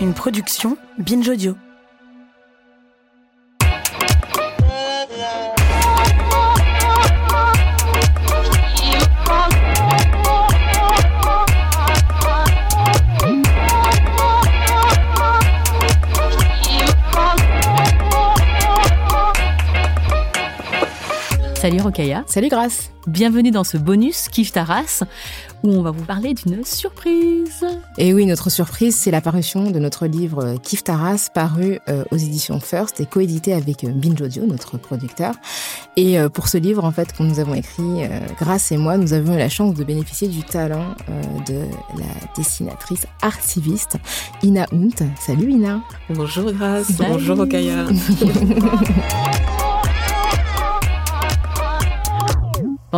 Une production Binge Audio. Salut Rokaya. Salut Grace. Bienvenue dans ce bonus Kif Taras où on va vous parler d'une surprise. Et oui, notre surprise, c'est l'apparition de notre livre Kif Taras paru euh, aux éditions First et coédité avec euh, Binge Audio, notre producteur. Et euh, pour ce livre, en fait, que nous avons écrit, Grace et moi, nous avons eu la chance de bénéficier du talent de la dessinatrice archiviste Ina Hunt. Salut Ina. Bonjour Grace. Bonjour Rokaya.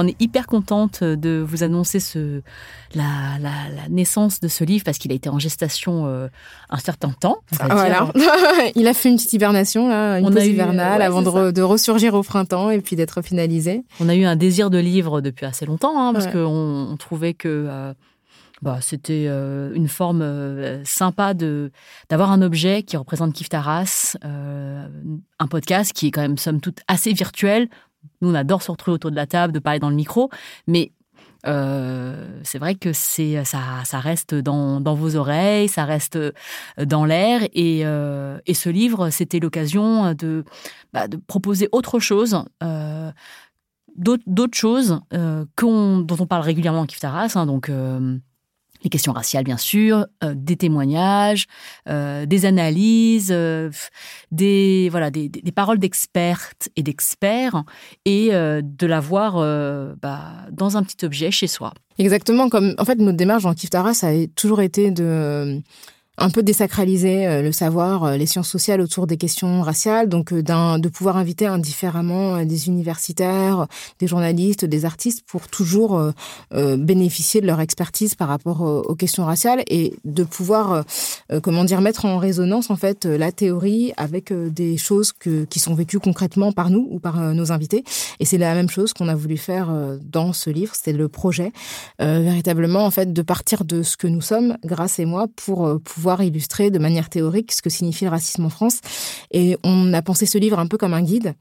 On est hyper contente de vous annoncer ce, la, naissance de ce livre parce qu'il a été en gestation euh, un certain temps. Voilà. Il a fait une petite hibernation, là, une pause hivernale avant de, ressurgir au printemps et puis d'être finalisé. On a eu un désir de livre depuis assez longtemps hein, parce qu'on on trouvait que euh, bah, c'était euh, une forme sympa de d'avoir un objet qui représente Kif Taras, un podcast qui est quand même somme toute assez virtuel nous, on adore se retrouver autour de la table, de parler dans le micro, mais euh, c'est vrai que ça, reste dans, vos oreilles, ça reste euh, dans l'air. Et, euh, et, ce livre, c'était l'occasion de, bah, proposer autre chose. d'autres choses dont on parle régulièrement en Kiftaras, hein, donc les questions raciales, bien sûr, euh, des témoignages, euh, des analyses, euh, des, voilà, des, paroles d'expertes et d'experts, et de l'avoir bah, dans un petit objet chez soi. Exactement, comme en fait notre démarche dans Kiftara, ça a toujours été de un peu désacraliser euh, le savoir, euh, les sciences sociales autour des questions raciales, donc euh, de pouvoir inviter indifféremment des universitaires, des journalistes, des artistes pour toujours bénéficier de leur expertise par rapport aux questions raciales et de pouvoir, comment dire, mettre en résonance en fait la théorie avec des choses qui sont vécues concrètement par nous ou par nos invités. Et c'est la même chose qu'on a voulu faire dans ce livre, c'était le projet, véritablement en fait de partir de ce que nous sommes, grâce et moi, pour pouvoir illustrer de manière théorique ce que signifie le racisme en France. Et on a pensé ce livre un peu comme un guide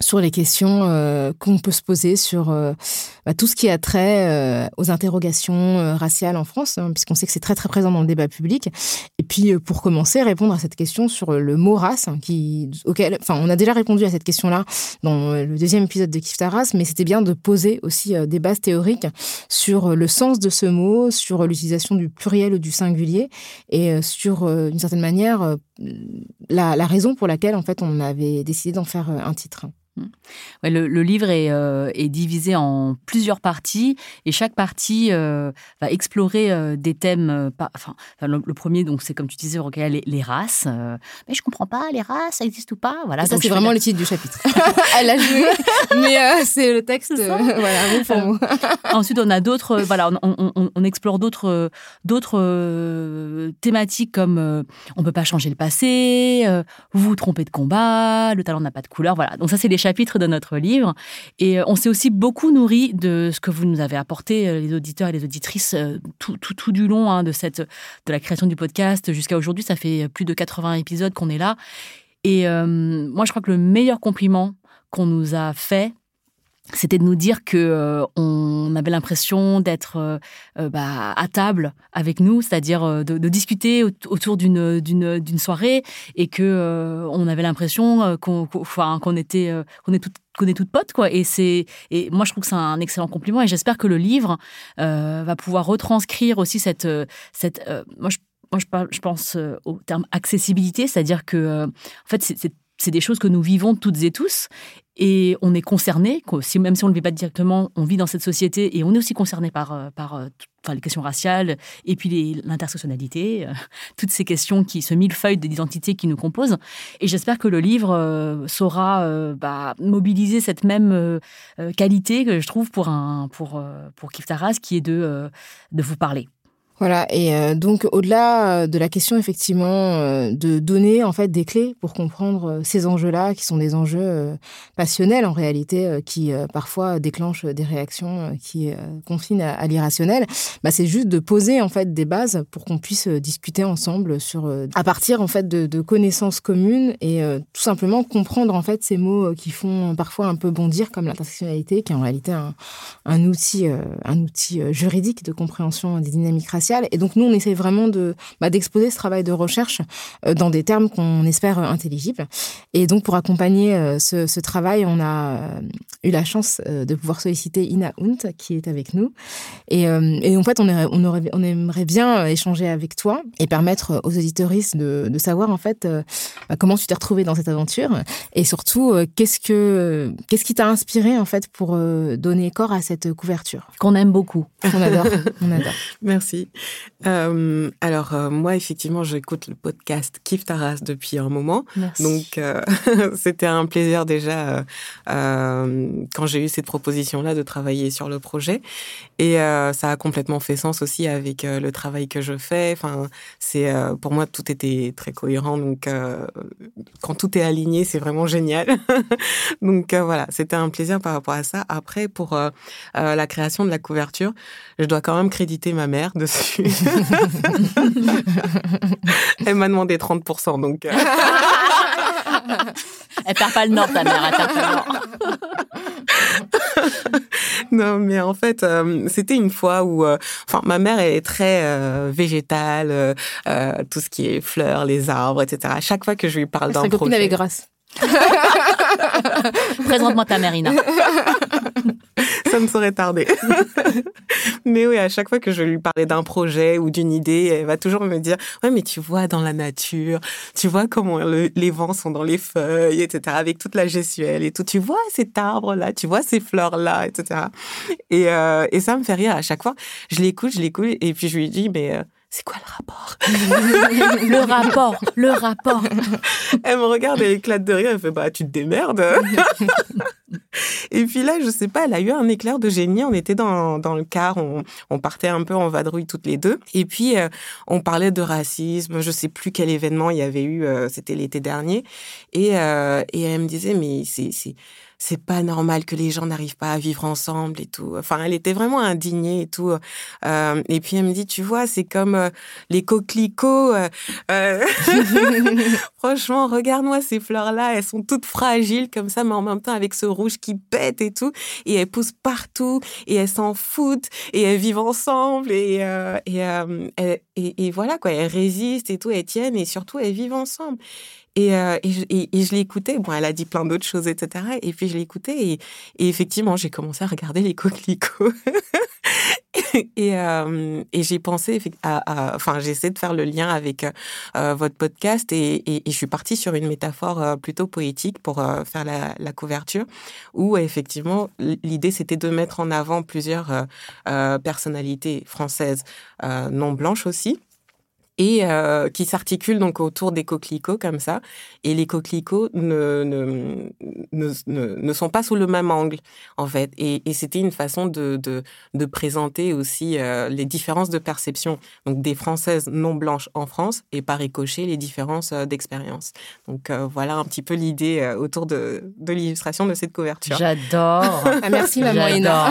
sur les questions euh, qu'on peut se poser sur euh, bah, tout ce qui a trait euh, aux interrogations raciales en France, hein, puisqu'on sait que c'est très très présent dans le débat public. Et puis pour commencer, répondre à cette question sur le mot race, hein, qui, auquel, enfin, on a déjà répondu à cette question-là dans le deuxième épisode de Kiftaras, mais c'était bien de poser aussi des bases théoriques sur le sens de ce mot, sur l'utilisation du pluriel ou du singulier, et sur, d'une certaine manière, la, la raison pour laquelle en fait on avait décidé d'en faire un titre. Ouais, le, livre est, euh, est, divisé en plusieurs parties et chaque partie euh, va explorer euh, des thèmes. enfin, le, premier, donc c'est comme tu disais, les, les races. mais je comprends pas, les races, ça existe ou pas Voilà. ça c'est vraiment le titre du chapitre. Elle a joué, mais c'est le texte. voilà, pour Ensuite, on a d'autres. voilà, on, on, explore d'autres d'autres thématiques comme on peut pas changer le passé, vous vous trompez de combat, le talent n'a pas de couleur. Voilà. Donc ça, c'est les chapitres de notre livre. Et euh, on s'est aussi beaucoup nourri de ce que vous nous avez apporté, euh, les auditeurs et les auditrices, euh, tout, tout, tout du long hein, de, cette, de la création du podcast jusqu'à aujourd'hui. Ça fait plus de 80 épisodes qu'on est là. Et moi, je crois que le meilleur compliment qu'on nous a fait, c'était de nous dire que euh, on avait l'impression d'être euh, euh, bah, à table avec nous, c'est-à-dire de, discuter autour d'une d'une soirée et que on avait l'impression qu'on qu'on était qu'on est toutes qu'on est toutes potes quoi. Et c'est et moi je trouve que c'est un excellent compliment et j'espère que le livre va pouvoir retranscrire aussi cette cette moi je moi, je, pense au terme accessibilité, c'est-à-dire que, en fait, c'est c'est des choses que nous vivons toutes et tous. Et on est concerné, même si on ne le vit pas directement, on vit dans cette société et on est aussi concerné par, euh, par euh, les questions raciales et puis l'intersectionnalité, euh, toutes ces questions qui se millefeuillent d'identités qui nous composent. Et j'espère que le livre saura bah, mobiliser cette même qualité que je trouve pour, un, pour, pour Kif Taras, qui est de, de vous parler. Voilà, et euh, donc au-delà euh, de la question effectivement euh, de donner en fait des clés pour comprendre ces enjeux-là, qui sont des enjeux passionnels en réalité, qui parfois déclenchent des réactions qui confinent à, l'irrationnel, bah, c'est juste de poser en fait des bases pour qu'on puisse discuter ensemble sur à partir en fait de, connaissances communes et tout simplement comprendre en fait ces mots qui font parfois un peu bondir comme l'intersectionnalité, qui est en réalité un, un outil un outil juridique de compréhension des dynamiques raciales et donc, nous, on essaie vraiment de bah, d'exposer ce travail de recherche euh, dans des termes qu'on espère intelligibles. Et donc, pour accompagner euh, ce, travail, on a euh, eu la chance de pouvoir solliciter Ina Hunt, qui est avec nous. Et, en fait, on, on, aurait, on aimerait bien échanger avec toi et permettre aux auditoristes de, de savoir, en fait, bah, comment tu t'es retrouvé dans cette aventure et surtout, qu'est-ce que qu'est-ce qui t'a inspiré, en fait, pour donner corps à cette couverture? Qu'on aime beaucoup. On adore. on adore. Merci. Euh, alors, euh, moi, effectivement, j'écoute le podcast Kif Taras depuis un moment. Donc, euh, c'était un plaisir déjà quand j'ai eu cette proposition-là de travailler sur le projet. Et ça a complètement fait sens aussi avec le travail que je fais. Enfin, c'est pour moi, tout était très cohérent. Donc, quand tout est aligné, c'est vraiment génial. donc, voilà, c'était un plaisir par rapport à ça. Après, pour la création de la couverture, je dois quand même créditer ma mère dessus. elle m'a demandé 30%, donc. Euh. elle perd pas le nord, ta mère. non, mais en fait, euh, c'était une fois où, euh, enfin, ma mère est très végétale, tout ce qui est fleurs, les arbres, etc. À chaque fois que je lui parle d'un projet. copine avait grâce. Présente-moi ta Marina. Ça me saurait tarder. mais oui, à chaque fois que je lui parlais d'un projet ou d'une idée, elle va toujours me dire Ouais, mais tu vois dans la nature, tu vois comment les vents sont dans les feuilles, etc., avec toute la gestuelle et tout. Tu vois cet arbre-là, tu vois ces fleurs-là, etc. Et, euh, et ça me fait rire à chaque fois. Je l'écoute, je l'écoute, et puis je lui dis Mais. Euh, c'est quoi le rapport? Le rapport, le rapport. Elle me regarde, elle éclate de rire, elle fait bah tu te démerdes. et puis là, je sais pas, elle a eu un éclair de génie. On était dans, dans le car, on, on, partait un peu en vadrouille toutes les deux. Et puis euh, on parlait de racisme. Je sais plus quel événement il y avait eu. Euh, c'était l'été dernier. Et, euh, et elle me disait mais c'est c'est pas normal que les gens n'arrivent pas à vivre ensemble et tout. Enfin, elle était vraiment indignée et tout. Euh, et puis elle me dit, tu vois, c'est comme euh, les coquelicots. Euh, franchement, regarde-moi ces fleurs-là, elles sont toutes fragiles comme ça, mais en même temps avec ce rouge qui pète et tout. Et elles poussent partout et elles s'en foutent et elles vivent ensemble et, et, et, voilà quoi, elles résistent et tout, elles tiennent et surtout elles vivent ensemble. Et, euh, et, et, je l'écoutais. Bon, elle a dit plein d'autres choses, etc. Et puis je l'écoutais et, et, effectivement, j'ai commencé à regarder les coquelicots. et, euh, et j'ai pensé, à, enfin, j'ai essayé de faire le lien avec euh, votre podcast et, je suis partie sur une métaphore euh, plutôt poétique pour euh, faire la, la, couverture, où effectivement, l'idée c'était de mettre en avant plusieurs personnalités françaises non blanches aussi et euh, qui s'articulent donc autour des coquelicots comme ça. Et les coquelicots ne, ne, ne, ne, sont pas sous le même angle, en fait. Et, et c'était une façon de, de, de présenter aussi euh, les différences de perception, donc des Françaises non blanches en France, et par ricochet, les différences euh, d'expérience. Donc voilà un petit peu l'idée autour de, de l'illustration de cette couverture. J'adore. Ah, merci, maman Ina.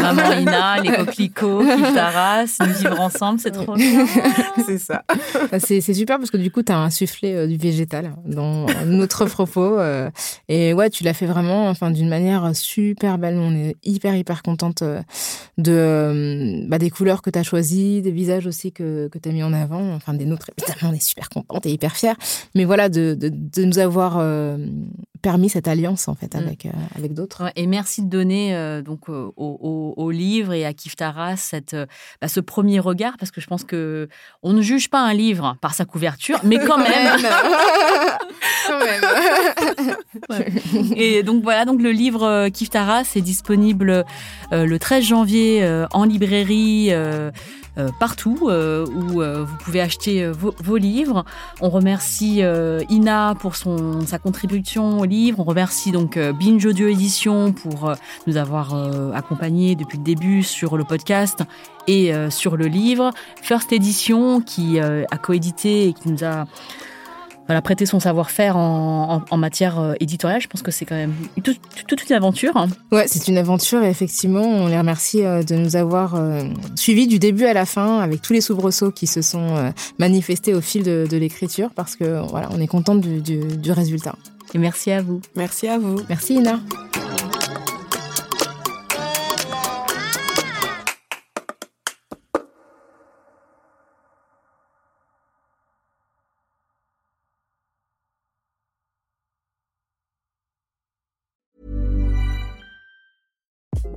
maman Ina, les coquelicots, qui nous vivre ensemble, c'est trop bien c'est ça. Bah, c'est super parce que du coup, tu as insufflé euh, du végétal dans notre propos. Euh, et ouais, tu l'as fait vraiment enfin, d'une manière super belle. On est hyper, hyper contente euh, de, bah, des couleurs que tu as choisies, des visages aussi que, que tu as mis en avant. Enfin, des nôtres, évidemment, on est super contente et hyper fiers. Mais voilà, de, de, nous avoir permis cette alliance en fait mm. avec, avec d'autres. et merci de donner donc au, au, livre et à Kiftara cette, bah, ce premier regard parce que je pense que on ne juge pas un livre par sa couverture, mais quand même. quand même. Et donc voilà, donc le livre Kiftara, c'est disponible le 13 janvier en librairie. Euh, partout euh, où euh, vous pouvez acheter vos, livres. On remercie Ina pour son, sa contribution au livre. On remercie donc Binge Audio Édition pour nous avoir accompagnés depuis le début sur le podcast et sur le livre. First Edition qui a coédité et qui nous a voilà, prêter son savoir-faire en, matière euh, éditoriale. Je pense que c'est quand même toute une aventure. Hein. Ouais, c'est une aventure et effectivement, on les remercie euh, de nous avoir euh, suivis du début à la fin avec tous les soubresauts qui se sont manifestés au fil de, l'écriture parce que voilà, on est content du, du résultat. Et merci à vous. Merci à vous. Merci Ina.